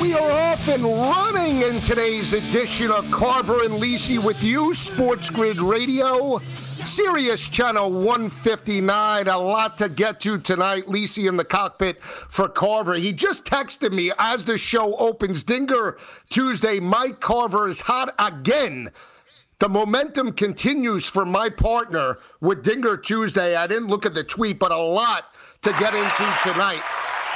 We are off and running in today's edition of Carver and Lisi with you, Sports Grid Radio, Sirius Channel 159. A lot to get to tonight. Lisi in the cockpit for Carver. He just texted me as the show opens. Dinger Tuesday. Mike Carver is hot again. The momentum continues for my partner with Dinger Tuesday. I didn't look at the tweet, but a lot to get into tonight.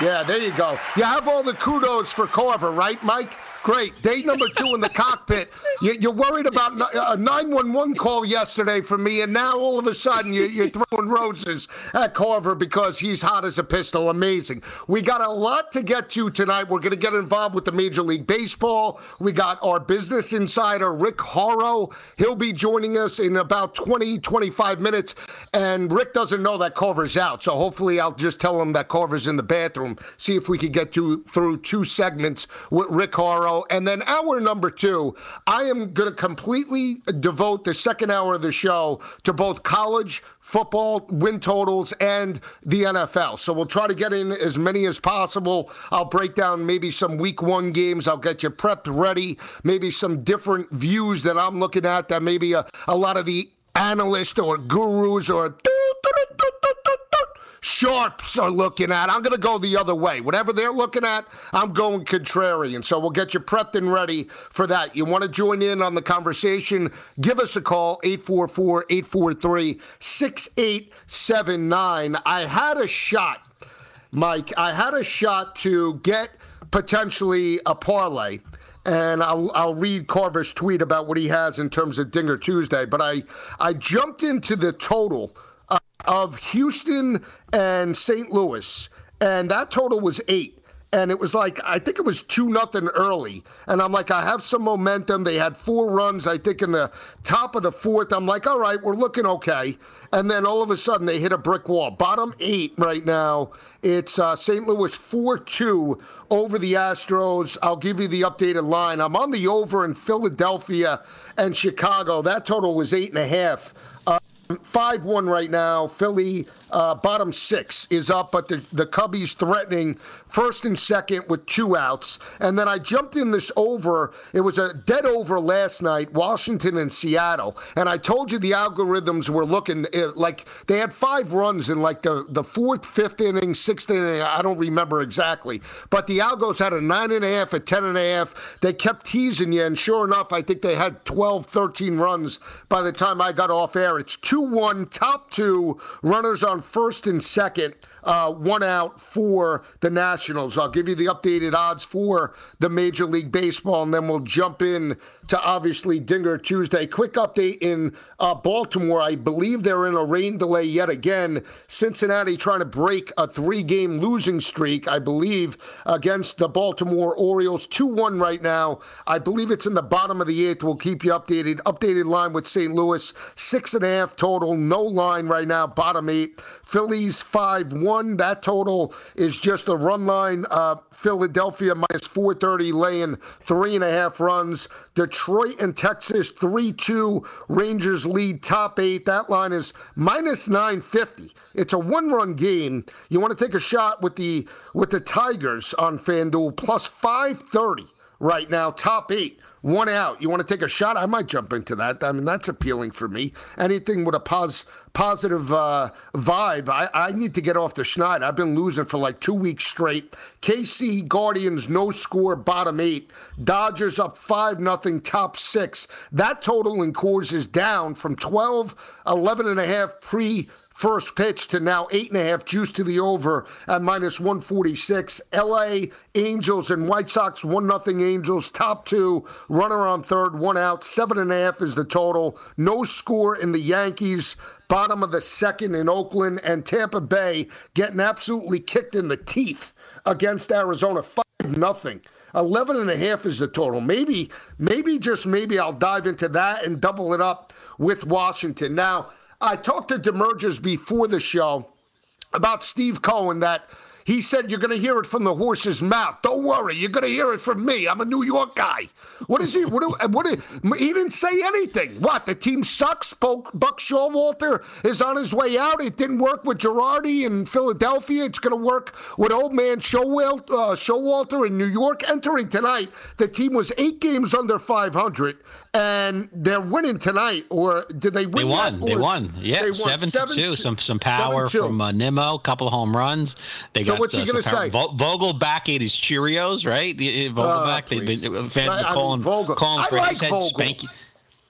Yeah, there you go. You have all the kudos for Carver, right, Mike? Great. Day number two in the cockpit. You, are worried about uh, a 911 call yesterday from me, and now all of a sudden you, are throwing roses at Carver because he's hot as a pistol. Amazing. We got a lot to get to tonight. We're going to get involved with the Major League Baseball. We got our business insider, Rick Horrow. He'll be joining us in about 20, 25 minutes. And Rick doesn't know that Carver's out. So hopefully I'll just tell him that Carver's in the bathroom. See if we could get to, through two segments with Rick Horrow and then hour number two, I am going to completely devote the second hour of the show to both college football win totals and the NFL. So we'll try to get in as many as possible. I'll break down maybe some week one games. I'll get you prepped ready, maybe some different views that I'm looking at that maybe a, a lot of the analysts or gurus or sharps are looking at. I'm going to go the other way. Whatever they're looking at, I'm going contrarian. So we'll get you prepped and ready for that. You want to join in on the conversation? Give us a call, 844 843 6879. I had a shot, Mike. I had a shot to get potentially a parlay and I'll I'll read Carver's tweet about what he has in terms of Dinger Tuesday. But I I jumped into the total of Houston and St. Louis, and that total was eight. And it was like I think it was two nothing early, and I'm like I have some momentum. They had four runs, I think, in the top of the fourth. I'm like, all right, we're looking okay. And then all of a sudden they hit a brick wall. Bottom eight right now. It's uh, St. Louis four two over the Astros. I'll give you the updated line. I'm on the over in Philadelphia and Chicago. That total was eight and a half. 5 1 right now. Philly, uh, bottom six, is up, but the, the Cubbies threatening first and second with two outs. And then I jumped in this over. It was a dead over last night, Washington and Seattle. And I told you the algorithms were looking uh, like they had five runs in like the, the fourth, fifth inning, sixth inning. I don't remember exactly. But the algos had a nine and a half, a ten and a half. They kept teasing you. And sure enough, I think they had 12, 13 runs by the time I got off air. It's 2 1, top two, runners on first and second uh, one out for the Nationals. I'll give you the updated odds for the Major League Baseball, and then we'll jump in to obviously Dinger Tuesday. Quick update in uh, Baltimore. I believe they're in a rain delay yet again. Cincinnati trying to break a three game losing streak, I believe, against the Baltimore Orioles. 2 1 right now. I believe it's in the bottom of the eighth. We'll keep you updated. Updated line with St. Louis, six and a half total. No line right now, bottom eight. Phillies 5 1. That total is just a run line. Uh, Philadelphia minus 430, laying three and a half runs. Detroit and Texas 3 2. Rangers lead top eight. That line is minus 950. It's a one run game. You want to take a shot with the with the Tigers on FanDuel plus 530 right now, top eight one out. You want to take a shot? I might jump into that. I mean, that's appealing for me. Anything with a pos- positive uh, vibe. I-, I need to get off the schneid. I've been losing for like two weeks straight. KC Guardians, no score, bottom eight. Dodgers up 5 nothing, top six. That total in Coors is down from 12, 11 and a half pre first pitch to now eight and a half juice to the over at minus 146 la angels and white sox one nothing angels top two runner on third one out seven and a half is the total no score in the yankees bottom of the second in oakland and tampa bay getting absolutely kicked in the teeth against arizona. Five nothing. 11 and a half is the total. Maybe maybe just maybe i'll dive into that and double it up with washington. Now I talked to Demergers before the show about Steve Cohen that he said you're going to hear it from the horse's mouth. Don't worry, you're going to hear it from me. I'm a New York guy. What is he? What? Do, what? Do, he didn't say anything. What? The team sucks. Buck Showalter is on his way out. It didn't work with Girardi in Philadelphia. It's going to work with old man Showalter, uh, Showalter in New York. Entering tonight, the team was eight games under 500 and they're winning tonight. Or did they win? They won. They won. Yeah, they won. seven, seven to two. Some some power from uh, Nimmo. A couple of home runs. They so what's uh, he going to say? Vogelbach ate his Cheerios, right? Vogel uh, back. They've been fans right, calling, Vogel. calling for I like his head Vogel. spanky.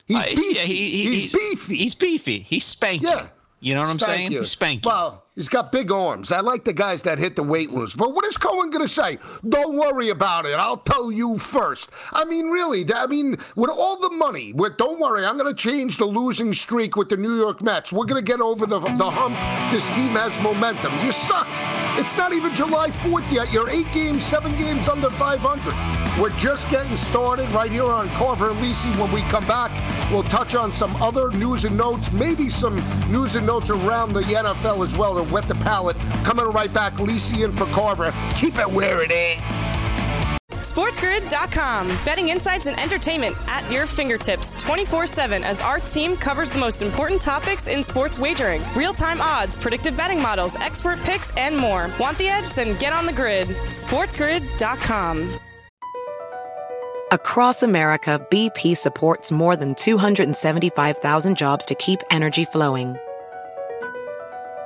He's uh, beefy. Yeah, he, he, he's, he's, beefy. He's beefy. He's spanky. Yeah. You know what I'm saying? You. He's spanky. Well, He's got big arms. I like the guys that hit the weight rooms. But what is Cohen going to say? Don't worry about it. I'll tell you first. I mean, really, I mean, with all the money, with don't worry, I'm going to change the losing streak with the New York Mets. We're going to get over the, the hump. This team has momentum. You suck. It's not even July 4th yet. You're eight games, seven games under 500. We're just getting started right here on Carver and Lisi. When we come back, we'll touch on some other news and notes, maybe some news and notes around the NFL as well wet the palate. Coming right back, Lisi in for Carver. Keep it where it is. SportsGrid.com. Betting insights and entertainment at your fingertips 24 7 as our team covers the most important topics in sports wagering real time odds, predictive betting models, expert picks, and more. Want the edge? Then get on the grid. SportsGrid.com. Across America, BP supports more than 275,000 jobs to keep energy flowing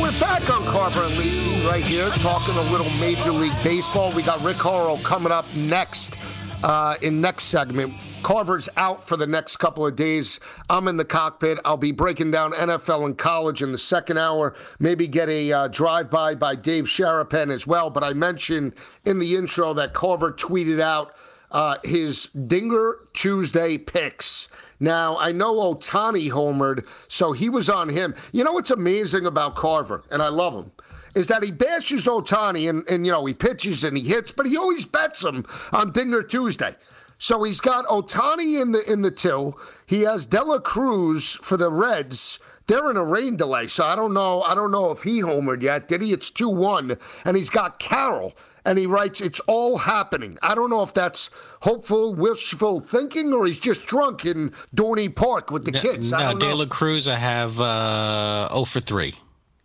We're back on Carver and Lisi right here, talking a little Major League Baseball. We got Rick Horrow coming up next uh, in next segment. Carver's out for the next couple of days. I'm in the cockpit. I'll be breaking down NFL and college in the second hour. Maybe get a uh, drive-by by Dave Sharapan as well. But I mentioned in the intro that Carver tweeted out uh, his Dinger Tuesday picks. Now, I know Ohtani homered, so he was on him. You know what's amazing about Carver, and I love him, is that he bashes Ohtani and, and, you know, he pitches and he hits, but he always bets him on Dinger Tuesday. So he's got Ohtani in the in the till. He has De La Cruz for the Reds. They're in a rain delay, so I don't know. I don't know if he homered yet. Did he? It's two one, and he's got Carroll and he writes, It's all happening. I don't know if that's hopeful, wishful thinking, or he's just drunk in Dorney Park with the kids. No, De La Cruz, I have uh, 0 for 3.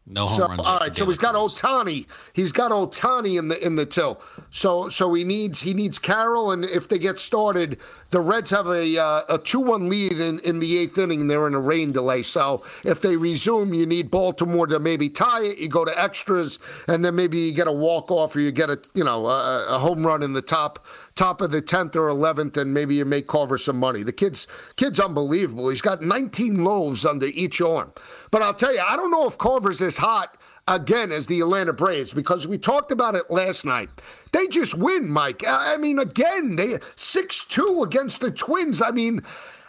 No home so, runs. All right, so he's got Ohtani. He's got Ohtani in the in the till. So so he needs he needs Carroll, and if they get started, the Reds have a uh, a two one lead in, in the eighth inning. They're in a rain delay. So if they resume, you need Baltimore to maybe tie it. You go to extras, and then maybe you get a walk off, or you get a you know a, a home run in the top top of the tenth or eleventh, and maybe you make Carver some money. The kid's kid's unbelievable. He's got 19 loaves under each arm. But I'll tell you, I don't know if Carver's as hot again as the Atlanta Braves because we talked about it last night. They just win, Mike. I mean, again, they 6 2 against the Twins. I mean,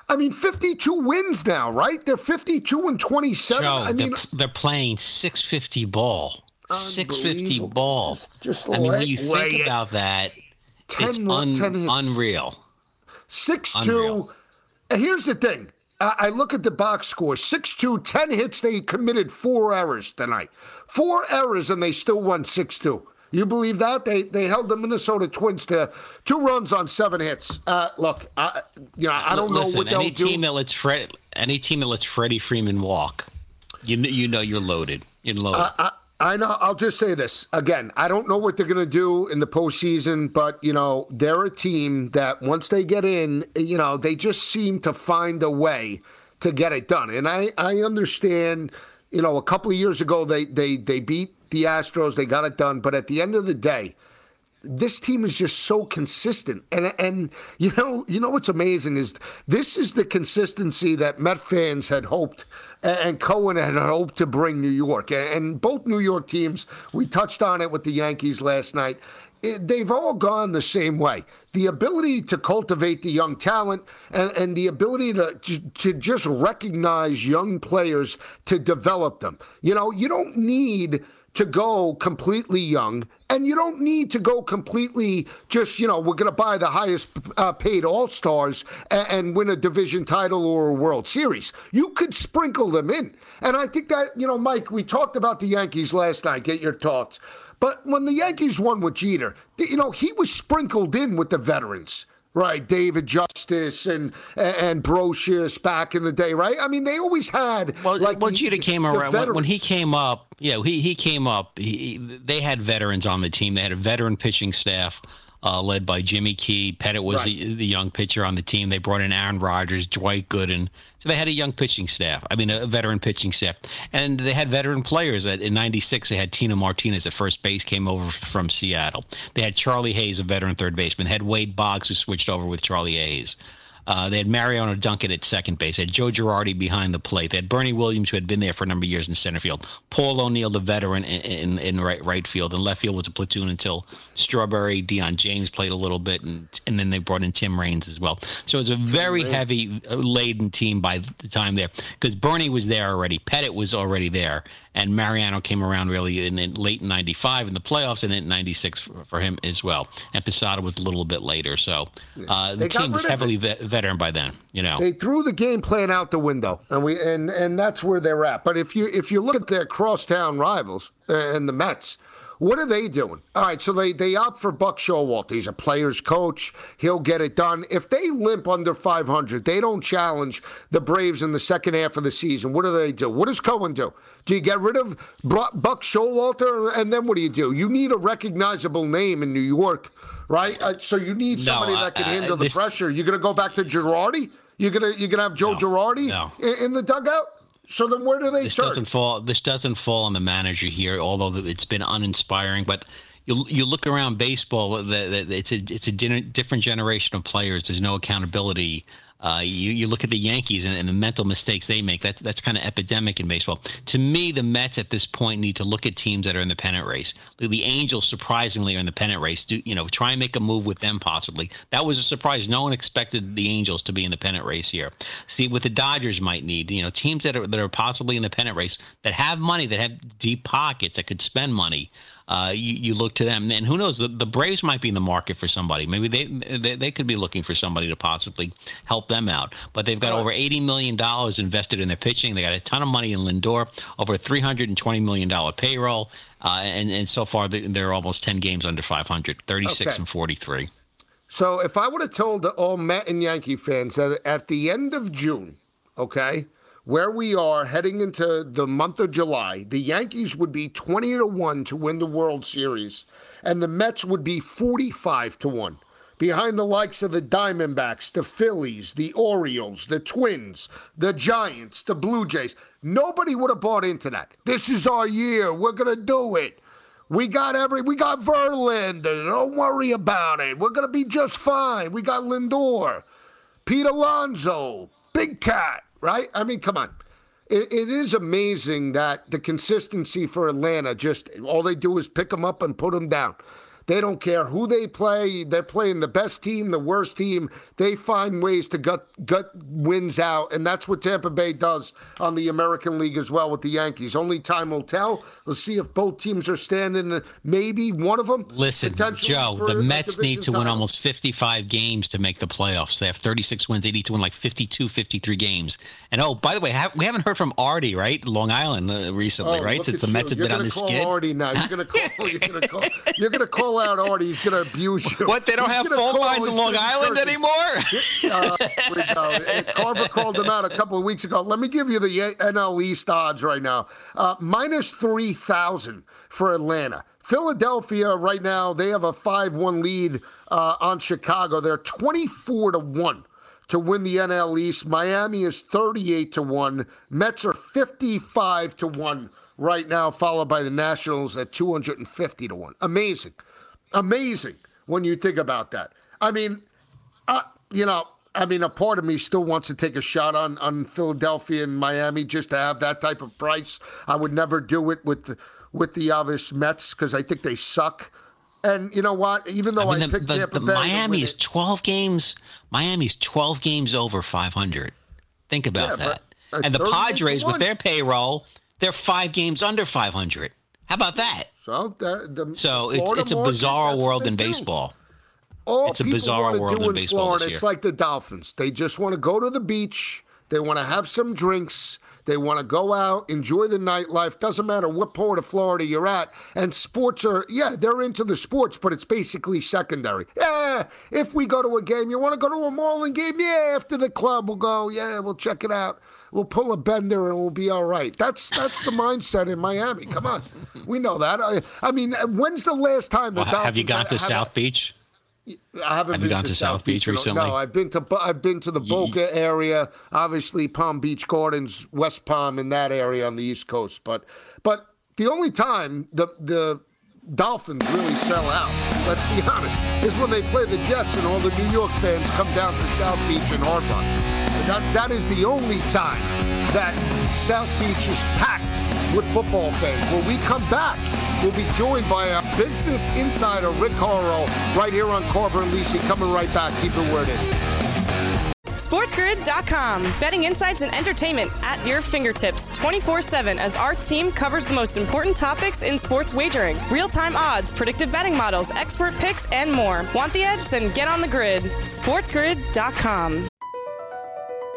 I mean, 52 wins now, right? They're 52 and 27. Joe, I mean, they're, they're playing 650 ball. 650 ball. Just, I mean, when you think about that, 10, it's un, unreal. 6 2. Here's the thing I look at the box score 6 2, 10 hits. They committed four errors tonight. Four errors, and they still won 6 2. You believe that? They they held the Minnesota Twins to two runs on seven hits. Uh, look, I, you know, I don't Listen, know what they'll any do. Team that lets Fred, any team that lets Freddie Freeman walk, you, you know you're loaded. You're loaded. Uh, I, I know. I'll just say this again. I don't know what they're going to do in the postseason, but you know they're a team that once they get in, you know they just seem to find a way to get it done. And I I understand. You know, a couple of years ago they they they beat the Astros. They got it done. But at the end of the day, this team is just so consistent. And and you know, you know what's amazing is this is the consistency that Met fans had hoped and Cohen had hoped to bring New York. And both New York teams, we touched on it with the Yankees last night. they've all gone the same way. The ability to cultivate the young talent and, and the ability to, to just recognize young players to develop them. You know, you don't need to go completely young, and you don't need to go completely just, you know, we're going to buy the highest uh, paid All Stars and, and, win a division title or a World Series. You could sprinkle them in. And I think that, you know, Mike, we talked about the Yankees last night. Get your thoughts. But when the Yankees won with Jeter, you know, he was sprinkled in with the veterans. Right, David Justice and and Brosius back in the day, right? I mean, they always had. Well, like well, Jeter came around when, when, he came up. Yeah, he he came up. He, they had veterans on the team. They had a veteran pitching staff uh, led by Jimmy Key. Pettitte was right. the, the, young pitcher on the team. They brought in Aaron Rodgers, Dwight Gooden. So they had a young pitching staff. I mean, a veteran pitching staff, and they had veteran players. That in '96 they had Tino Martinez at first base, came over from Seattle. They had Charlie Hayes, a veteran third baseman. Had Wade Boggs, who switched over with Charlie Hayes. Uh, they had Mariano Duncan at second base. They had Joe Girardi behind the plate. They had Bernie Williams, who had been there for a number of years in center field. Paul O'Neill, the veteran in, in, in right right field. And left field was a platoon until Strawberry, Dion James played a little bit, and and then they brought in Tim Raines as well. So it was a very heavy uh, laden team by the time there because Bernie was there already. Pettitte was already there, and Mariano came around really in, in late '95 in the playoffs, and in '96 for, for, him as well. And Posada was a little bit later, so uh, the team was heavily ve- veteran by then. You know, they threw the game plan out the window, and we and and that's where they're at. But if you if you look at their crosstown rivals uh, and the Mets, what are they doing? All right, so they, they opt for Buck Showalter. He's a player's coach. He'll get it done. If they limp under 500, they don't challenge the Braves in the second half of the season. What do they do? What does Cohen do? Do you get rid of Buck Showalter? And then what do you do? You need a recognizable name in New York, right? Uh, so you need somebody no, that can handle the pressure. You're going to go back to Girardi? You're going to you're gonna have Joe no, Girardi no. In, in the dugout? So then, where do they this turn? Doesn't fall. This doesn't fall on the manager here, although it's been uninspiring. But you you look around baseball, it's a it's a different generation of players. There's no accountability. Uh, you, you look at the Yankees and, and, the mental mistakes they make. That's that's kind of epidemic in baseball. To me, the Mets at this point need to look at teams that are in the pennant race. The Angels, surprisingly, are in the pennant race. Do you know? Try and make a move with them possibly. That was a surprise. No one expected the Angels to be in the pennant race here. See what the Dodgers might need. You know, teams that are that are possibly in the pennant race that have money, that have deep pockets, that could spend money uh, you, you, look to them. And who knows? The, the, Braves might be in the market for somebody. Maybe they, they, they could be looking for somebody to possibly help them out. But they've got over eighty million dollars invested in their pitching. They got a ton of money in Lindor, over three hundred and twenty million dollar payroll, uh, and and so far they're almost ten games under 500, 36 okay. and forty three. So if I would have told all Met and Yankee fans that at the end of June, okay, where we are heading into the month of July, the Yankees would be 20 to 1 to win the World Series, and the Mets would be 45 to 1. Behind the likes of the Diamondbacks, the Phillies, the Orioles, the Twins, the Giants, the Blue Jays. Nobody would have bought into that. This is our year. We're going to do it. We got every we got Verlander. Don't worry about it. We're gonna be just fine. We got Lindor, Pete Alonso, Big Cat, right? I mean, come on. It, it is amazing that the consistency for Atlanta just all they do is pick them up and put them down. They don't care who they play. They're playing the best team, the worst team. They find ways to gut gut wins out, and that's what Tampa Bay does on the American League as well with the Yankees. Only time will tell. Let's see if both teams are standing. Maybe one of them. Listen, Joe, the Mets need to win almost 55 games to make the playoffs. They have 36 wins. They need to win like 52, 53 games. And oh, by the way, we haven't heard from Artie, right? Long Island uh, recently, oh, right? Since the Mets have been on this skid. Artie now. You're gonna call. You're gonna call. You're gonna call call out Artie, he's going to abuse you. What? They don't he's have phone lines in Long Island anymore? uh, Carver called him out a couple of weeks ago. Let me give you the NL East odds right now. Uh, minus 3,000 for Atlanta. Philadelphia right now, they have a 5 1 lead uh, on Chicago. They're 24 to 1 to win the NL East. Miami is 38 to 1. Mets are 55 to 1 right now, followed by the Nationals at 250 to 1. Amazing. Amazing when you think about that. I mean, uh, you know, I mean, a part of me still wants to take a shot on, on Philadelphia and Miami just to have that type of price. I would never do it with the, with the obvious Mets because I think they suck. And you know what? Even though I, mean, I the, picked the, Tampa the Miami is 12 games. Miami's 12 games over 500. Think about yeah, that. And the Padres with their payroll, they're five games under 500. How about that? So, the, the so it's it's a bizarre world in baseball. All it's a bizarre world in baseball. Florida, it's like the Dolphins. They just want to go to the beach. They want to have some drinks. They want to go out, enjoy the nightlife. Doesn't matter what part of Florida you're at. And sports are, yeah, they're into the sports, but it's basically secondary. Yeah, if we go to a game, you want to go to a Marlin game? Yeah, after the club, we'll go. Yeah, we'll check it out. We'll pull a bender and we'll be all right. That's that's the mindset in Miami. Come on, we know that. I, I mean, when's the last time? Well, have you gone to South Beach? I haven't Have you gone to, to South, Beach, Beach recently? No, I've been to I've been to the Boca area, obviously Palm Beach Gardens, West Palm, in that area on the East Coast. But but the only time the the Dolphins really sell out, let's be honest, is when they play the Jets and all the New York fans come down to South Beach and Hard Rock. That that is the only time that South Beach is packed with football fans. When we come back, we'll be joined by our business insider, Rick Horrow, right here on Carver and Lisi. Coming right back. Keep it is. SportsGrid.com. Betting insights and entertainment at your fingertips 24 7 as our team covers the most important topics in sports wagering real time odds, predictive betting models, expert picks, and more. Want the edge? Then get on the grid. SportsGrid.com.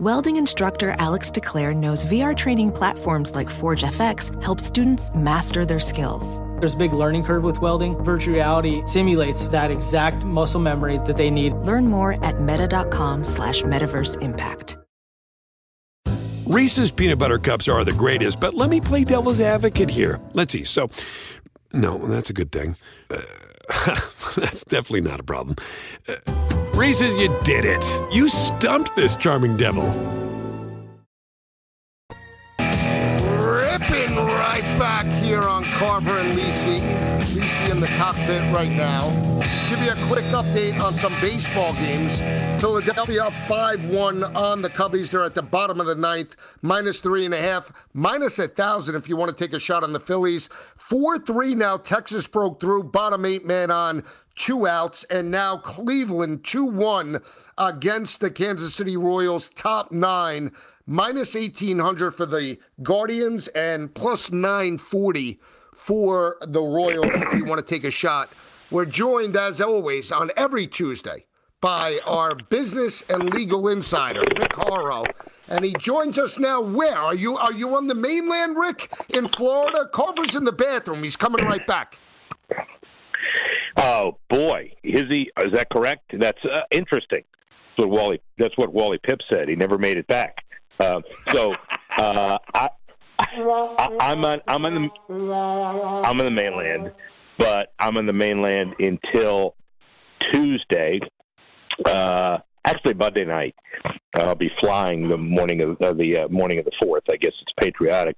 Welding instructor Alex DeClaire knows VR training platforms like Forge FX help students master their skills. There's a big learning curve with welding. Virtual reality simulates that exact muscle memory that they need. Learn more at meta.com slash metaverse impact. Reese's peanut butter cups are the greatest, but let me play devil's advocate here. Let's see. So, no, that's a good thing. Uh, that's definitely not a problem. Uh, Reese's, you did it. You stumped this charming devil. Ripping right back here on Carver and Lisi. Lisi in the cockpit right now. Give you a quick update on some baseball games. Philadelphia up 5 1 on the Cubbies. They're at the bottom of the ninth, minus three and a half, minus a thousand if you want to take a shot on the Phillies. 4 3 now. Texas broke through, bottom eight man on, two outs, and now Cleveland 2 1 against the Kansas City Royals, top nine minus 1800 for the Guardians and plus 940 for the Royals if you want to take a shot. We're joined, as always, on every Tuesday by our business and legal insider, Rick Horrow. And he joins us now. Where are you? Are you on the mainland, Rick, in Florida? Carver's in the bathroom. He's coming right back. Oh boy, is he? Is that correct? That's uh, interesting. That's what Wally. That's what Wally Pipp said. He never made it back. Uh, so uh, I, I, am on I'm on the I'm on the mainland, but I'm on the mainland until Tuesday. Uh, actually, Monday night. I'll be flying the morning of uh, the uh, morning of the fourth. I guess it's patriotic,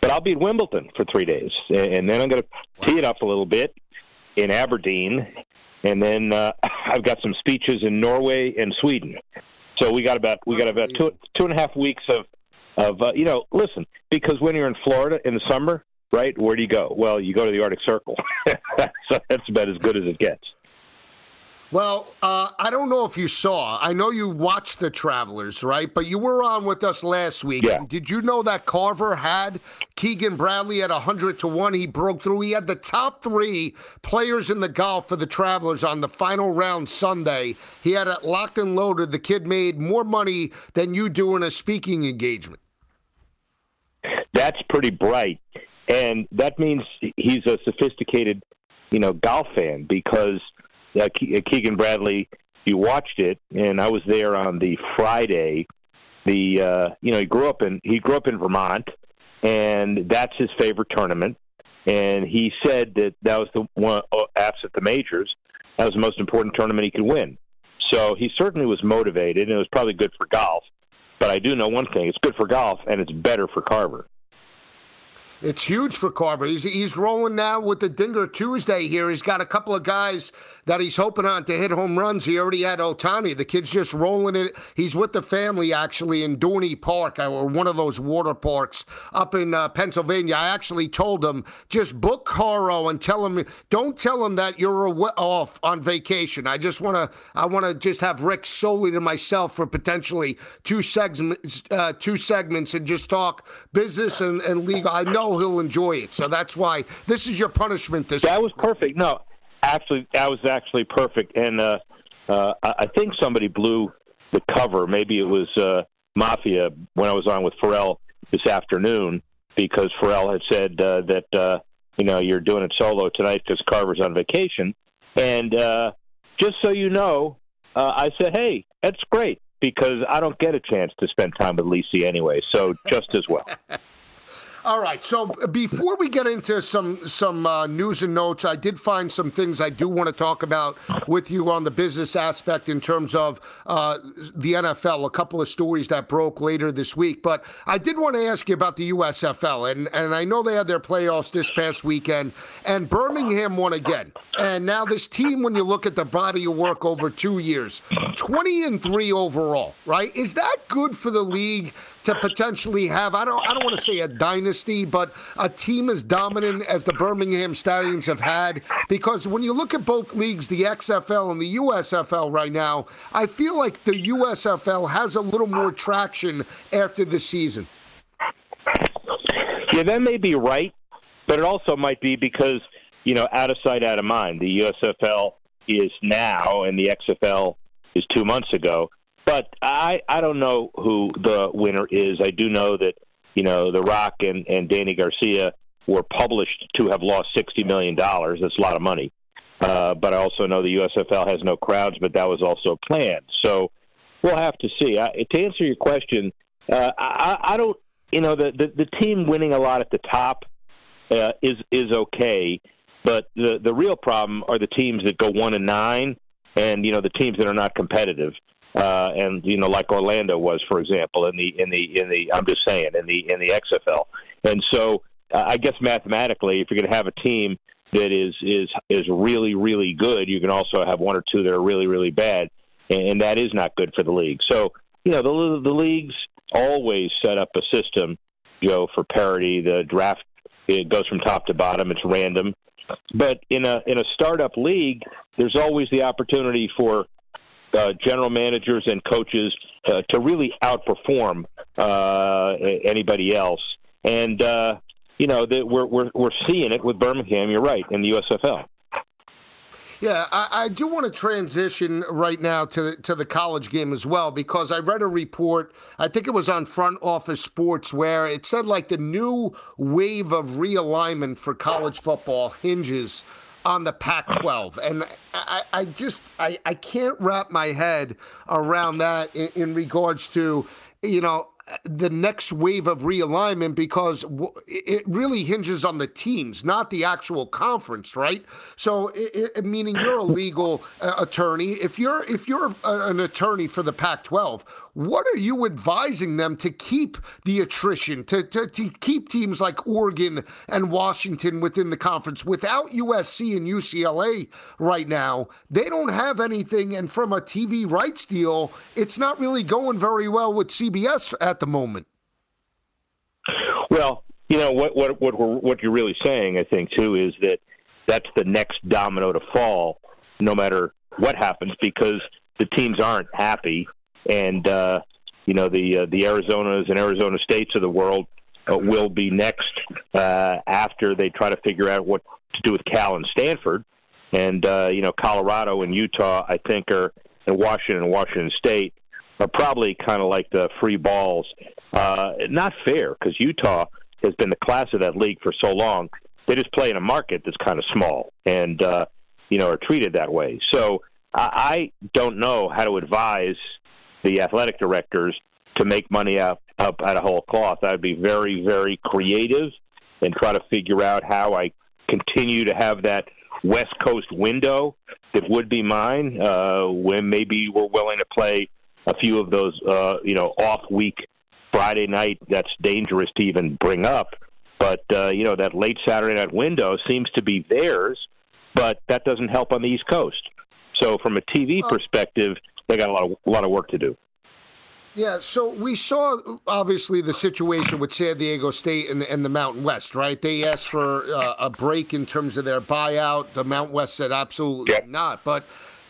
but I'll be in Wimbledon for three days, and then I'm going to tee it up a little bit in Aberdeen, and then uh, I've got some speeches in Norway and Sweden. So we got about we got about two two and a half weeks of of uh, you know listen because when you're in Florida in the summer, right? Where do you go? Well, you go to the Arctic Circle. so that's about as good as it gets. Well, uh, I don't know if you saw. I know you watched the Travelers, right? But you were on with us last week. Yeah. Did you know that Carver had Keegan Bradley at 100 to 1? He broke through. He had the top three players in the golf for the Travelers on the final round Sunday. He had it locked and loaded. The kid made more money than you do in a speaking engagement. That's pretty bright. And that means he's a sophisticated, you know, golf fan because – uh, Keegan Bradley. You watched it, and I was there on the Friday. The uh, you know he grew up in he grew up in Vermont, and that's his favorite tournament. And he said that that was the one uh, absent the majors. That was the most important tournament he could win. So he certainly was motivated, and it was probably good for golf. But I do know one thing: it's good for golf, and it's better for Carver. It's huge for Carver. He's, he's rolling now with the Dinger Tuesday here. He's got a couple of guys that he's hoping on to hit home runs. He already had Ohtani. The kid's just rolling it. He's with the family actually in Dorney Park or uh, one of those water parks up in uh, Pennsylvania. I actually told him just book Caro and tell him don't tell him that you're off on vacation. I just want to I want to just have Rick solely to myself for potentially two segments uh, two segments and just talk business and, and legal. I know he'll enjoy it. So that's why this is your punishment. This that was perfect. No, actually, that was actually perfect. And uh, uh, I think somebody blew the cover. Maybe it was uh, Mafia when I was on with Ferrall this afternoon because Ferrall had said uh, that uh, you know you're doing it solo tonight because Carver's on vacation. And uh, just so you know, uh, I said, hey, that's great because I don't get a chance to spend time with Lisi anyway. So just as well. All right. So before we get into some some uh, news and notes, I did find some things I do want to talk about with you on the business aspect in terms of uh, the NFL. A couple of stories that broke later this week, but I did want to ask you about the USFL, and and I know they had their playoffs this past weekend, and Birmingham won again, and now this team, when you look at the body of work over two years, twenty and three overall, right? Is that good for the league to potentially have? I don't I don't want to say a dynasty dynasty, but a team as dominant as the Birmingham Stallions have had. Because when you look at both leagues, the XFL and the USFL right now, I feel like the USFL has a little more traction after the season. Yeah, that may be right, but it also might be because, you know, out of sight, out of mind. The USFL is now, and the XFL is two months ago. But I, I don't know who the winner is. I do know that you know, The Rock and, and Dany Garcia were published to have lost $60 million. That's a lot of money. Uh, but I also know the USFL has no crowds, but that was also planned. So we'll have to see. I, to answer your question, uh, I, I don't, you know, the, the, the team winning a lot at the top uh, is is okay, but the the real problem are the teams that go one and nine, and you know the teams that are not competitive uh, and you know, like Orlando was, for example, in the in the in the I'm just saying in the in the XFL. And so I guess mathematically, if you're going to have a team that is is is really really good, you can also have one or two that are really really bad, and that is not good for the league. So you know the the leagues always set up a system, Joe, for parity. The draft it goes from top to bottom. It's random, but in a in a startup league, there's always the opportunity for uh, general managers and coaches uh, to really outperform uh, anybody else. And uh, you know, that we're we're we're seeing it with Birmingham. You're right in the USFL. Yeah, I, I, do want to transition right now to to the college game as well because I read a report. I think it was on Front Office Sports where it said like the new wave of realignment for college football hinges on the Pac-12, and I, I just I, I can't wrap my head around that in, in regards to you know the next wave of realignment because it really hinges on the teams, not the actual conference, right? So, it, it, meaning you're a legal uh, attorney. If you're if you're an attorney for the Pac-12, what are you advising them to keep the attrition, to, to, to keep teams like Oregon and Washington within the conference? Without USC and UCLA right now, they don't have anything. And from a TV rights deal, it's not really going very well with CBS at the moment. Well, you know what what what what you're really saying, I think, too, is that that's the next domino to fall, no matter what happens, because the teams aren't happy and uh, you know the uh, the Arizonas and Arizona States of the world uh, will be next uh, after they try to figure out what to do with Cal and Stanford, and uh, you know Colorado and Utah I think are and Washington and Washington State are probably kind of like the free balls. Uh, not fair because Utah has been the class of that league for so long. They just play in a market that's kind of small and uh, you know are treated that way. So I, I don't know how to advise the athletic directors to make money up up out of whole cloth. I'd be very, very creative and try to figure out how I continue to have that West Coast window that would be mine uh, when maybe we're willing to play a few of those, uh, you know, off week Friday night. That's dangerous to even bring up. But uh, you know that late Saturday night window seems to be theirs, but that doesn't help on the East Coast. So from a TV perspective, they got a lot of a lot of work to do. Yeah, so we saw obviously the situation with San Diego State and, and the Mountain West, right? They asked for uh, a break in terms of their buyout. The Mountain West said absolutely yeah. not. But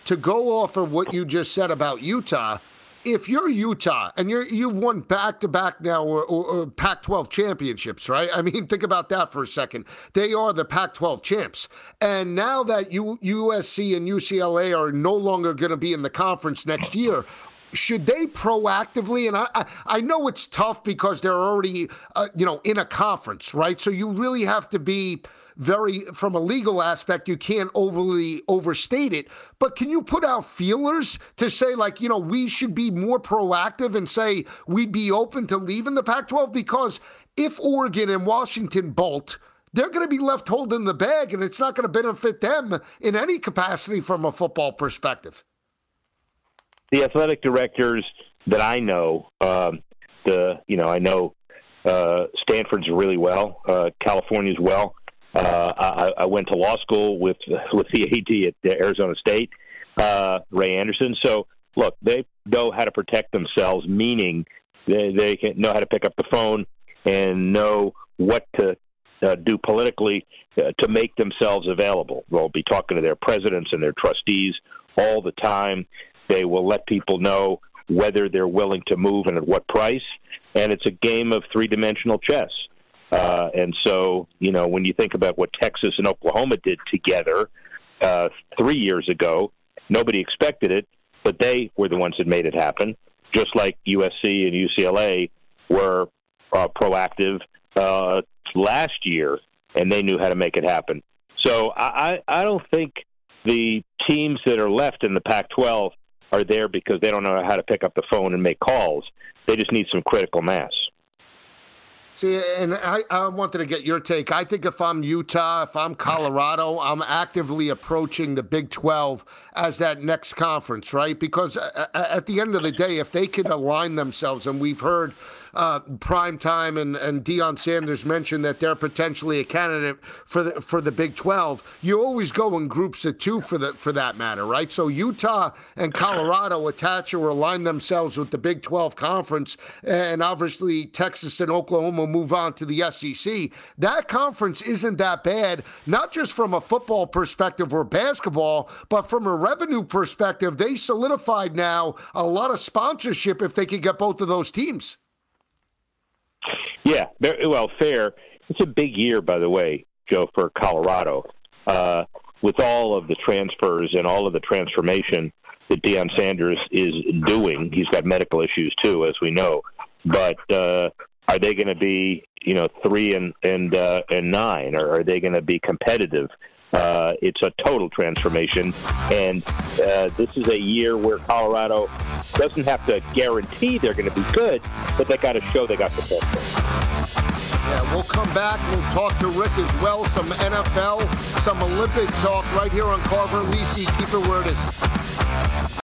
to go off of what you just said about Utah, if you're Utah and you're you've won back to back now or, or, or, Pac-12 championships, right? I mean, think about that for a second. They are the Pac-12 champs, and now that U, USC and UCLA are no longer going to be in the conference next year. Should they proactively? And I, I, know it's tough because they're already, uh, you know, in a conference, right? So you really have to be very from a legal aspect you can't overly overstate it but can you put out feelers to say like you know we should be more proactive and say we'd be open to leaving the Pac-12 because if Oregon and Washington bolt they're going to be left holding the bag and it's not going to benefit them in any capacity from a football perspective the athletic directors that I know um, the you know I know uh, Stanford's really well, uh, California's well. Uh, I, I went to law school with with the AD at Arizona State, uh, Ray Anderson. So look, they know how to protect themselves, meaning they they can know how to pick up the phone and know what to uh, do politically uh, to make themselves available. They'll be talking to their presidents and their trustees all the time. They will let people know whether they're willing to move and at what price. And it's a game of three dimensional chess. Uh, and so, you know, when you think about what Texas and Oklahoma did together uh, three years ago, nobody expected it, but they were the ones that made it happen. Just like USC and UCLA were uh, proactive uh, last year, and they knew how to make it happen. So I, I don't think the teams that are left in the Pac-12 are there because they don't know how to pick up the phone and make calls. They just need some critical mass. See, and I, I wanted to get your take. I think if I'm Utah, if I'm Colorado, I'm actively approaching the Big 12 as that next conference, right? Because uh, uh, at the end of the day, if they can align themselves, and we've heard uh, prime time and, and Deion Sanders mentioned that they're potentially a candidate for the for the Big 12. You always go in groups of two for the for that matter, right? So Utah and Colorado attach or align themselves with the Big 12 conference, and obviously Texas and Oklahoma move on to the SEC. That conference isn't that bad, not just from a football perspective or basketball, but from a revenue perspective. They solidified now a lot of sponsorship if they could get both of those teams. Yeah, well, fair. It's a big year, by the way, Joe, for Colorado. Uh, with all of the transfers and all of the transformation that Deion Sanders is doing, he's got medical issues too, as we know. But uh, are they going to be, you know, three and and uh, and nine, or are they going to be competitive? Uh, it's a total transformation, and uh, this is a year where Colorado doesn't have to guarantee they're going to be good, but they got to show they got the potential. Yeah, we'll come back. We'll talk to Rick as well. Some NFL, some Olympic talk right here on Carver Lisi. Keep it where it is.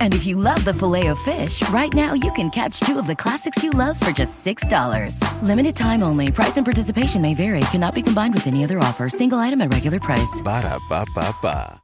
And if you love the filet of fish, right now you can catch two of the classics you love for just $6. Limited time only. Price and participation may vary. Cannot be combined with any other offer. Single item at regular price. Ba da ba ba ba.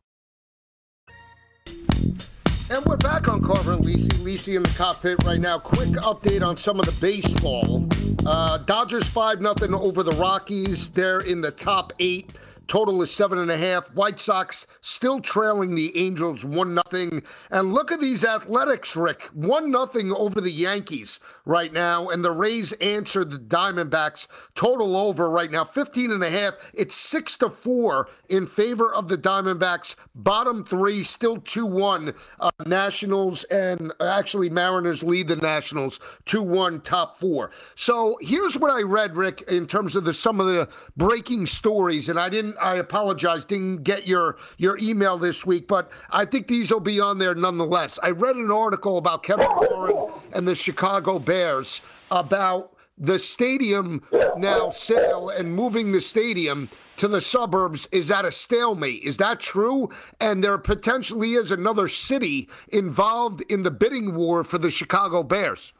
And we're back on Carver and Lisi. Lisi in the cockpit right now. Quick update on some of the baseball. Uh, Dodgers 5 0 over the Rockies. They're in the top eight. Total is seven and a half. White Sox still trailing the Angels one nothing. And look at these athletics, Rick. One nothing over the Yankees right now. And the Rays answer the Diamondbacks. Total over right now, 15 and a half. It's six to four in favor of the Diamondbacks. Bottom three, still 2 1. Uh, Nationals and actually Mariners lead the Nationals 2 1, top four. So here's what I read, Rick, in terms of the some of the breaking stories. And I didn't I apologize, didn't get your your email this week, but I think these will be on there nonetheless. I read an article about Kevin Warren and the Chicago Bears about the stadium now sale and moving the stadium to the suburbs is at a stalemate. Is that true? And there potentially is another city involved in the bidding war for the Chicago Bears.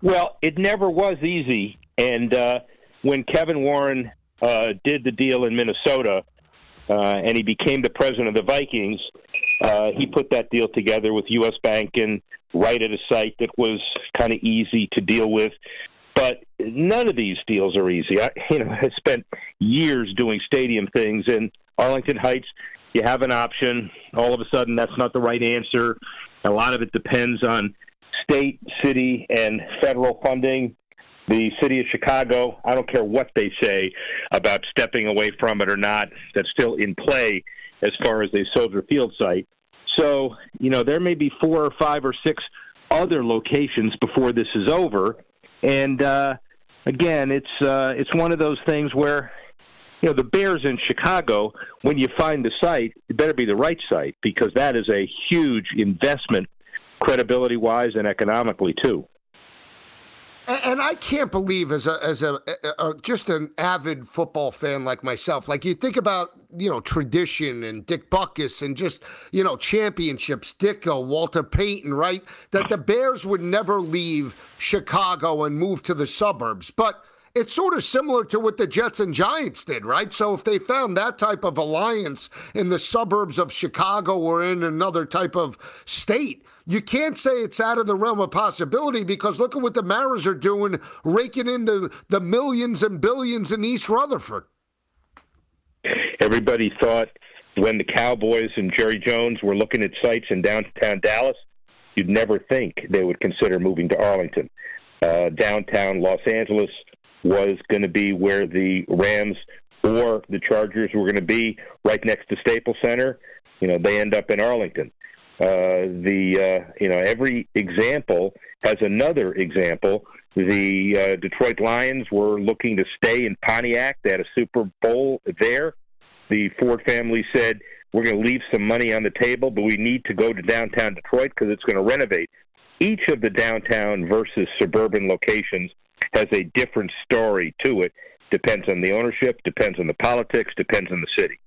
Well, it never was easy. And uh, when Kevin Warren uh, did the deal in Minnesota, uh, and he became the president of the Vikings. Uh, he put that deal together with U.S. Bank and right at a site that was kind of easy to deal with. But none of these deals are easy. I, you know, I spent years doing stadium things in Arlington Heights. You have an option. All of a sudden, that's not the right answer. A lot of it depends on state, city, and federal funding the city of Chicago, I don't care what they say about stepping away from it or not, that's still in play as far as the Soldier Field site. So, you know, there may be four or five or six other locations before this is over. And uh, again, it's uh, it's one of those things where, you know, the Bears in Chicago, when you find the site, it better be the right site because that is a huge investment, credibility wise and economically too. And, and, I can't believe, as a as a, a, a, just an avid football fan like myself, like you think about you know tradition and Dick Butkus and just you know championships, Ditka, uh, Walter Payton, right? That the Bears would never leave Chicago and move to the suburbs, but it's sort of similar to what the Jets and Giants did, right? So if they found that type of alliance in the suburbs of Chicago or in another type of state, you can't say it's out of the realm of possibility because look at what the Maras are doing, raking in the, the millions and billions in East Rutherford. Everybody thought when the Cowboys and Jerry Jones were looking at sites in downtown Dallas, you'd never think they would consider moving to Arlington. Uh, downtown Los Angeles was going to be where the Rams or the Chargers were going to be, right next to Staples Center. You know, they end up in Arlington. Uh, the uh, you know every example has another example. The uh, Detroit Lions were looking to stay in Pontiac. They had a Super Bowl there. The Ford family said, "We're going to leave some money on the table, but we need to go to downtown Detroit because it's going to renovate." Each of the downtown versus suburban locations has a different story to it. Depends on the ownership, depends on the politics, depends on the city.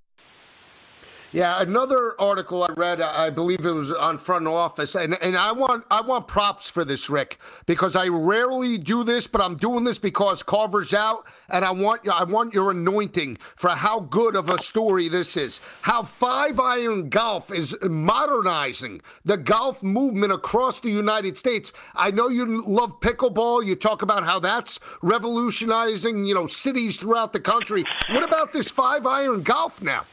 Yeah, another article I read, I believe it was on Front Office, and, and I want I want props for this, Rick, because I rarely do this, but I'm doing this because Carver's out, and I want I want your anointing for how good of a story this is. How Five Iron Golf is modernizing the golf movement across the United States. I know you love pickleball. You talk about how that's revolutionizing, you know, cities throughout the country. What about this Five Iron Golf now?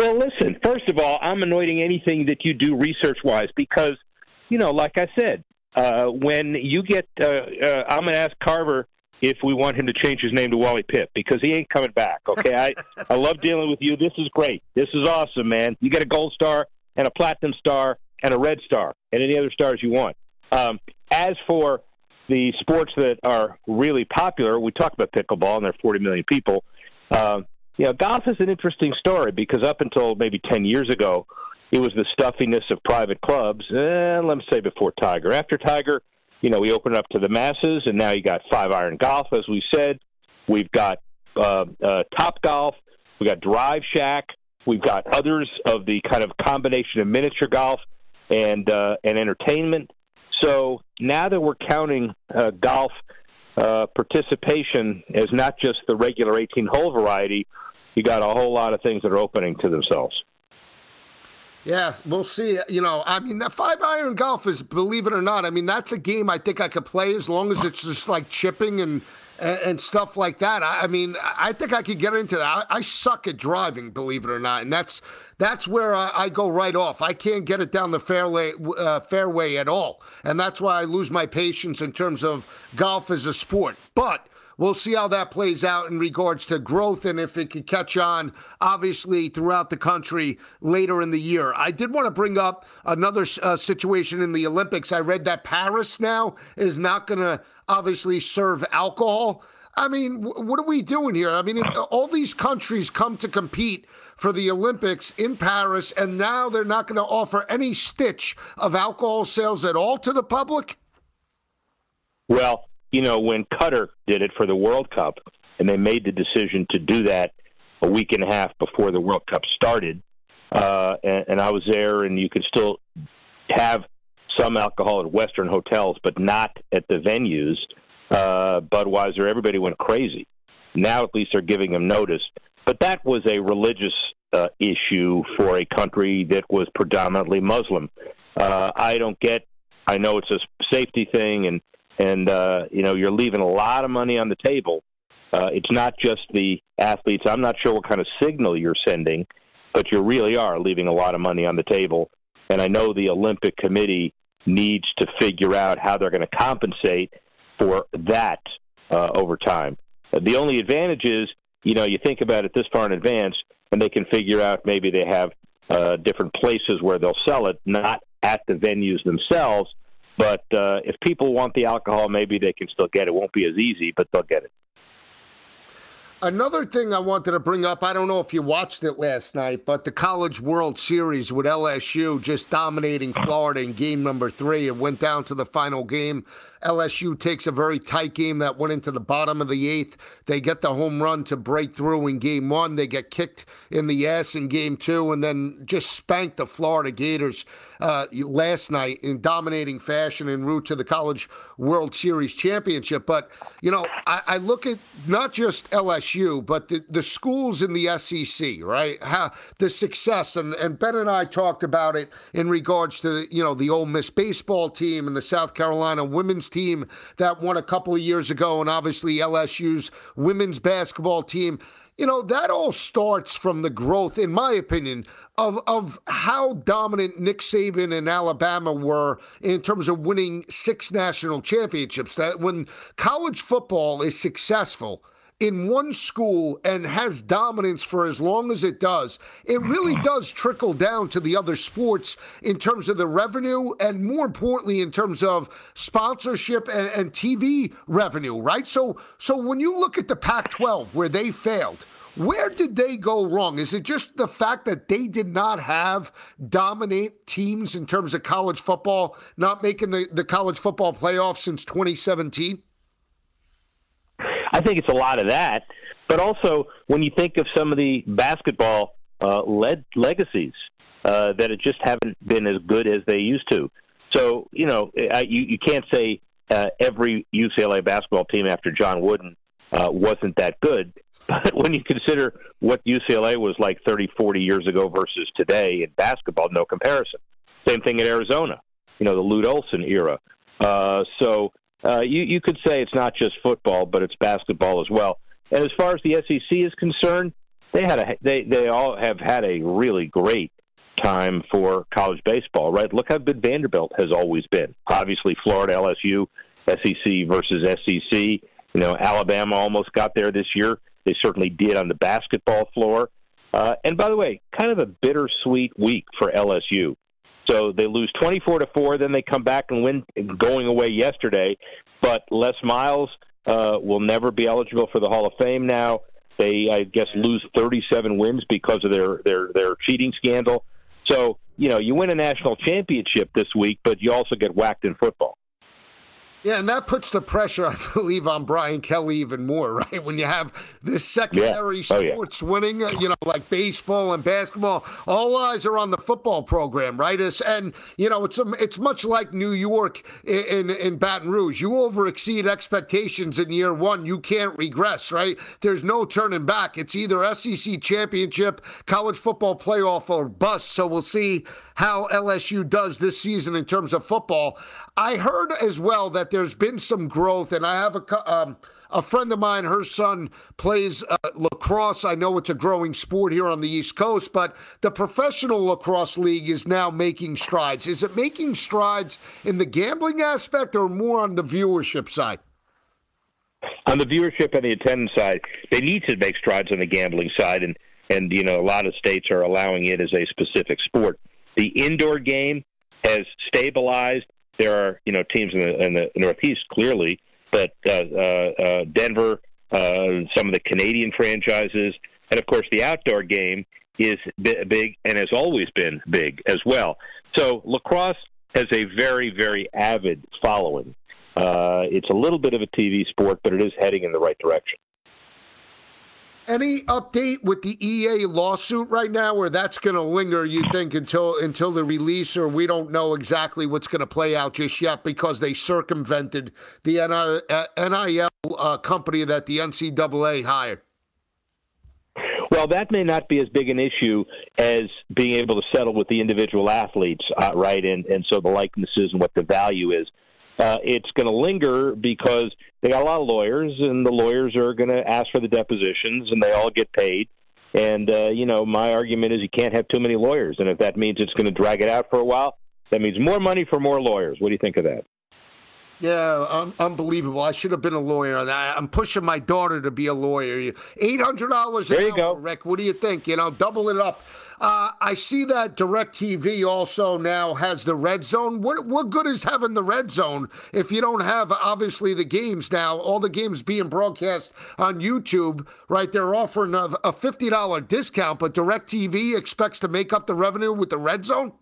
Well, listen, first of all, I'm anointing anything that you do research wise because, you know, like I said, uh, when you get, uh, uh, I'm going to ask Carver if we want him to change his name to Wally Pipp because he ain't coming back. Okay, I I love dealing with you. This is great. This is awesome, man. You get a gold star and a platinum star and a red star and any other stars you want. Um, as for the sports that are really popular, we talk about pickleball and there are 40 million people. Uh, you know, golf is an interesting story because up until maybe 10 years ago, it was the stuffiness of private clubs. And let me say before Tiger. After Tiger, you know, we opened up to the masses, and now you got Five Iron Golf, as we said. We've got uh, uh, Top Golf. We've got Drive Shack. We've got others of the kind of combination of miniature golf and uh, and entertainment. So now that we're counting uh, golf uh, participation as not just the regular 18 hole variety, you got a whole lot of things that are opening to themselves. Yeah, we'll see. You know, I mean, that five iron golf is, believe it or not, I mean, that's a game I think I could play as long as it's just like chipping and and, stuff like that. I, mean, I think I could get into that. I, I, suck at driving, believe it or not, and that's that's where I, I go right off. I can't get it down the fairway uh, fairway at all, and that's why I lose my patience in terms of golf as a sport. But we'll see how that plays out in regards to growth and if it could catch on, obviously, throughout the country later in the year. I did want to bring up another uh, situation in the Olympics. I read that Paris now is not going to obviously serve alcohol. I mean, what are we doing here? I mean, all these countries come to compete for the Olympics in Paris, and now they're not going to offer any stitch of alcohol sales at all to the public? Well, you know, when Qatar did it for the World Cup, and they made the decision to do that a week and a half before the World Cup started, uh, and, and I was there, and you could still have some alcohol at Western hotels, but not at the venues. Uh, Budweiser, everybody went crazy. Now at least they're giving them notice. But that was a religious uh, issue for a country that was predominantly Muslim. Uh, I don't get. I know it's a safety thing, and and uh, you know you're leaving a lot of money on the table. Uh, it's not just the athletes. I'm not sure what kind of signal you're sending, but you really are leaving a lot of money on the table. And I know the Olympic Committee needs to figure out how they're going to compensate for that uh, over time. The only advantage is, you know, you think about it this far in advance, and they can figure out maybe they have uh, different places where they'll sell it, not at the venues themselves, but uh, if people want the alcohol, maybe they can still get it. it. Won't be as easy, but they'll get it. Another thing I wanted to bring up, I don't know if you watched it last night, but the College World Series with LSU just dominating Florida in game number three. It went down to the final game. LSU takes a very tight game that went into the bottom of the eighth. They get the home run to break through in game one. They get kicked in the ass in game two, and then just spanked the Florida Gators uh, last night in dominating fashion en route to the College World Series championship. But, you know, I, I look at not just LSU, but the, the schools in the SEC, right? How the success, and, and Ben and I talked about it in regards to, you know, the Ole Miss baseball team and the South Carolina women's team that won a couple of years ago, and obviously LSU's women's basketball team. You know, that all starts from the growth, in my opinion, of, of how dominant Nick Saban and Alabama were in terms of winning six national championships. That when college football is successful, in one school and has dominance for as long as it does, it really mm-hmm. does trickle down to the other sports in terms of the revenue and more importantly in terms of sponsorship and, and TV revenue, right? So so when you look at the Pac-12 where they failed, where did they go wrong? Is it just the fact that they did not have dominant teams in terms of college football, not making the, the college football playoffs since 2017? I think it's a lot of that, but also when you think of some of the basketball uh, led legacies uh, that it just haven't been as good as they used to. So you know, I, you you can't say uh, every UCLA basketball team after John Wooden uh, wasn't that good. But when you consider what UCLA was like 30, 40 years ago versus today in basketball, no comparison. Same thing at Arizona, you know, the Lute Olson era. Uh, so uh, you, you could say it's not just football, but it's basketball as well. And as far as the SEC is concerned, they had a they they all have had a really great time for college baseball, right? Look how good Vanderbilt has always been. Obviously, Florida, LSU, SEC versus SEC. You know, Alabama almost got there this year. They certainly did on the basketball floor. Uh, and by the way, kind of a bittersweet week for LSU. So they lose 24 to 4, then they come back and win going away yesterday. But Les Miles uh, will never be eligible for the Hall of Fame now. They, I guess, lose 37 wins because of their, their, their cheating scandal. So, you know, you win a national championship this week, but you also get whacked in football. Yeah, and that puts the pressure, I believe, on Brian Kelly even more, right? When you have this secondary yeah. oh, sports yeah. winning, uh, you know, like baseball and basketball, all eyes are on the football program, right? It's, and you know, it's a, it's much like New York in, in in Baton Rouge. You over exceed expectations in year one, you can't regress, right? There's no turning back. It's either SEC championship, college football playoff, or bust. So we'll see how LSU does this season in terms of football. I heard as well that there's been some growth, and I have a um, a friend of mine. Her son plays uh, lacrosse. I know it's a growing sport here on the East Coast, but the professional lacrosse league is now making strides. Is it making strides in the gambling aspect, or more on the viewership side? On the viewership and the attendance side, they need to make strides on the gambling side, and and you know a lot of states are allowing it as a specific sport. The indoor game has stabilized there are you know teams in the, in the Northeast clearly, but uh, uh, uh, Denver, uh, some of the Canadian franchises, and of course the outdoor game is big and has always been big as well. So lacrosse has a very very avid following. Uh, it's a little bit of a TV sport, but it is heading in the right direction. Any update with the EA lawsuit right now, or that's going to linger? You think until until the release, or we don't know exactly what's going to play out just yet because they circumvented the NIL uh, company that the NCAA hired. Well, that may not be as big an issue as being able to settle with the individual athletes, uh, right? And and so the likenesses and what the value is uh, it's going to linger because they got a lot of lawyers, and the lawyers are going to ask for the depositions, and they all get paid. And uh, you know, my argument is you can't have too many lawyers, and if that means it's going to drag it out for a while, that means more money for more lawyers. What do you think of that? Yeah, un- unbelievable. I should have been a lawyer. I'm pushing my daughter to be a lawyer. Eight hundred dollars. There you hour, go, Rick. What do you think? You know, double it up. Uh, I see that DirecTV also now has the red zone. What what good is having the red zone if you don't have obviously the games now? All the games being broadcast on YouTube, right? They're offering a, a fifty dollar discount, but DirecTV expects to make up the revenue with the red zone.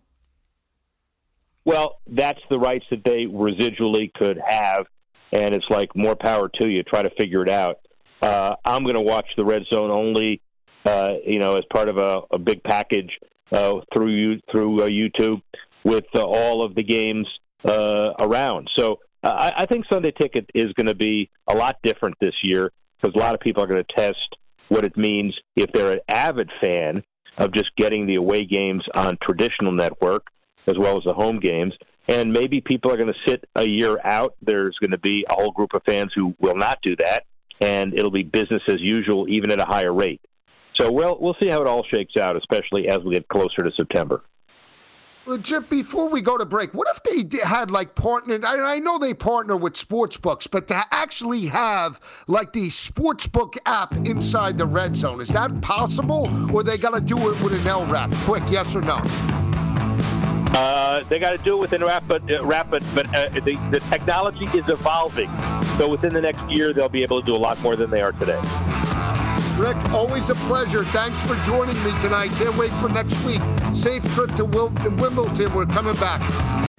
Well, that's the rights that they residually could have, and it's like more power to you. Try to figure it out. Uh, I'm going to watch the red zone only uh, you know, as part of a, a big package uh, through you through uh, YouTube with uh, all of the games uh, around. So I, I think Sunday Ticket is going to be a lot different this year because a lot of people are going to test what it means if they're an avid fan of just getting the away games on traditional network as well as the home games. And maybe people are going to sit a year out. There's going to be a whole group of fans who will not do that, and it'll be business as usual, even at a higher rate. So we'll we'll see how it all shakes out, especially as we get closer to September. Well, Jim, before we go to break, what if they had like partnered? I, know they partner with sports books, but to actually have like the sports book app inside the red zone, is that possible? Or they got to do it with an LRAP? Quick, yes or no? Uh, they got to do it within rapid, uh, wrap, but, uh, the, the technology is evolving. So within the next year, they'll be able to do a lot more than they are today. Rick, always a pleasure. Thanks for joining me tonight. Can't wait for next week. Safe trip to Wimbledon. We're coming back.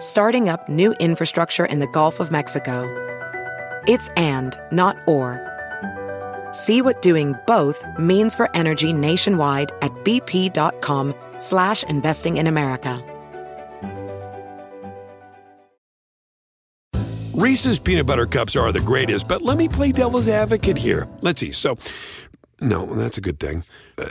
starting up new infrastructure in the Gulf of Mexico. It's and, not or. See what doing both means for energy nationwide at bp.com slash investing in America. Reese's peanut butter cups are the greatest, but let me play devil's advocate here. Let's see. So no, that's a good thing. Uh,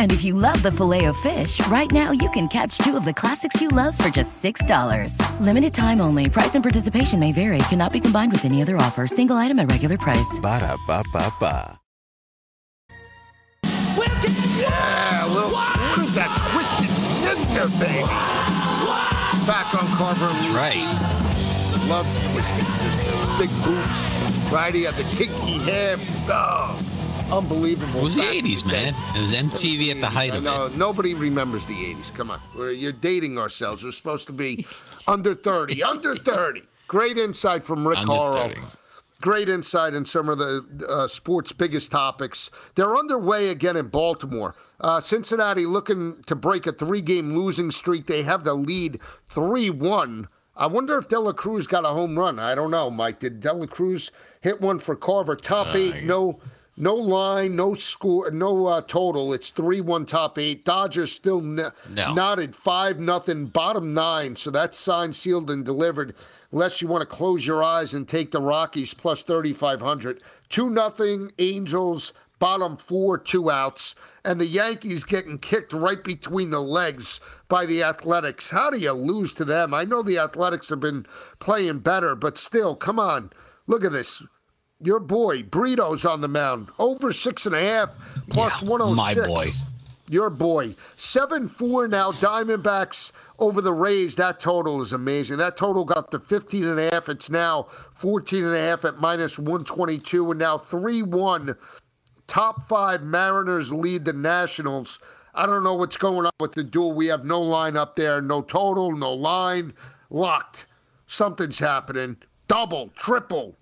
And if you love the filet of fish, right now you can catch two of the classics you love for just $6. Limited time only. Price and participation may vary. Cannot be combined with any other offer. Single item at regular price. Ba da ba ba ba. Yeah, little, what is that twisted sister, baby? Back on Carver. That's right. Love Twisted Sister. Big boots. Right? He had the kinky hair. Oh unbelievable. It was the 80s, man. It was MTV at the height of it. Nobody remembers the 80s. Come on. We're, you're dating ourselves. We're supposed to be under 30. under 30. Great insight from Rick Horrow. Great insight in some of the uh, sports' biggest topics. They're underway again in Baltimore. Uh, Cincinnati looking to break a three game losing streak. They have the lead 3 1. I wonder if De La Cruz got a home run. I don't know, Mike. Did De La Cruz hit one for Carver? Top uh, eight, no no line, no score, no uh, total. It's three one top eight. Dodgers still ne- no. knotted five nothing bottom nine. So that's signed, sealed, and delivered. Unless you want to close your eyes and take the Rockies plus thirty five hundred. Two nothing Angels bottom four, two outs, and the Yankees getting kicked right between the legs by the Athletics. How do you lose to them? I know the Athletics have been playing better, but still, come on. Look at this your boy Brito's on the mound, over six and a half plus yeah, 106. My boy. Your boy. 7 4 now, Diamondbacks over the Rays. That total is amazing. That total got to 15 and a half. It's now 14 and a half at minus 122. And now 3 1. Top five Mariners lead the Nationals. I don't know what's going on with the duel. We have no line up there, no total, no line. Locked. Something's happening. Double, triple,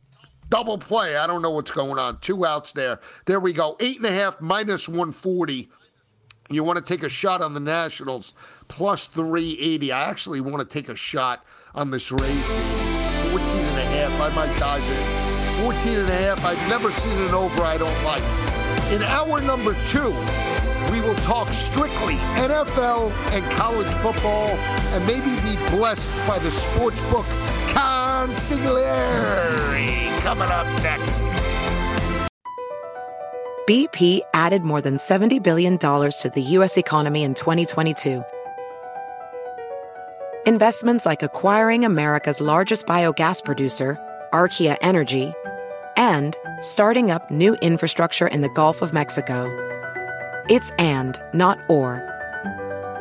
Double play. I don't know what's going on. Two outs there. There we go. Eight and a half minus 140. You want to take a shot on the Nationals plus 380. I actually want to take a shot on this Rays 14 and a half. I might dive in. 14 and a half. I've never seen an over I don't like. In hour number two, we will talk strictly NFL and college football and maybe be blessed by the sportsbook consigliere. Coming up next. BP added more than $70 billion to the U.S. economy in 2022. Investments like acquiring America's largest biogas producer, Archaea Energy, and starting up new infrastructure in the Gulf of Mexico. It's and, not or.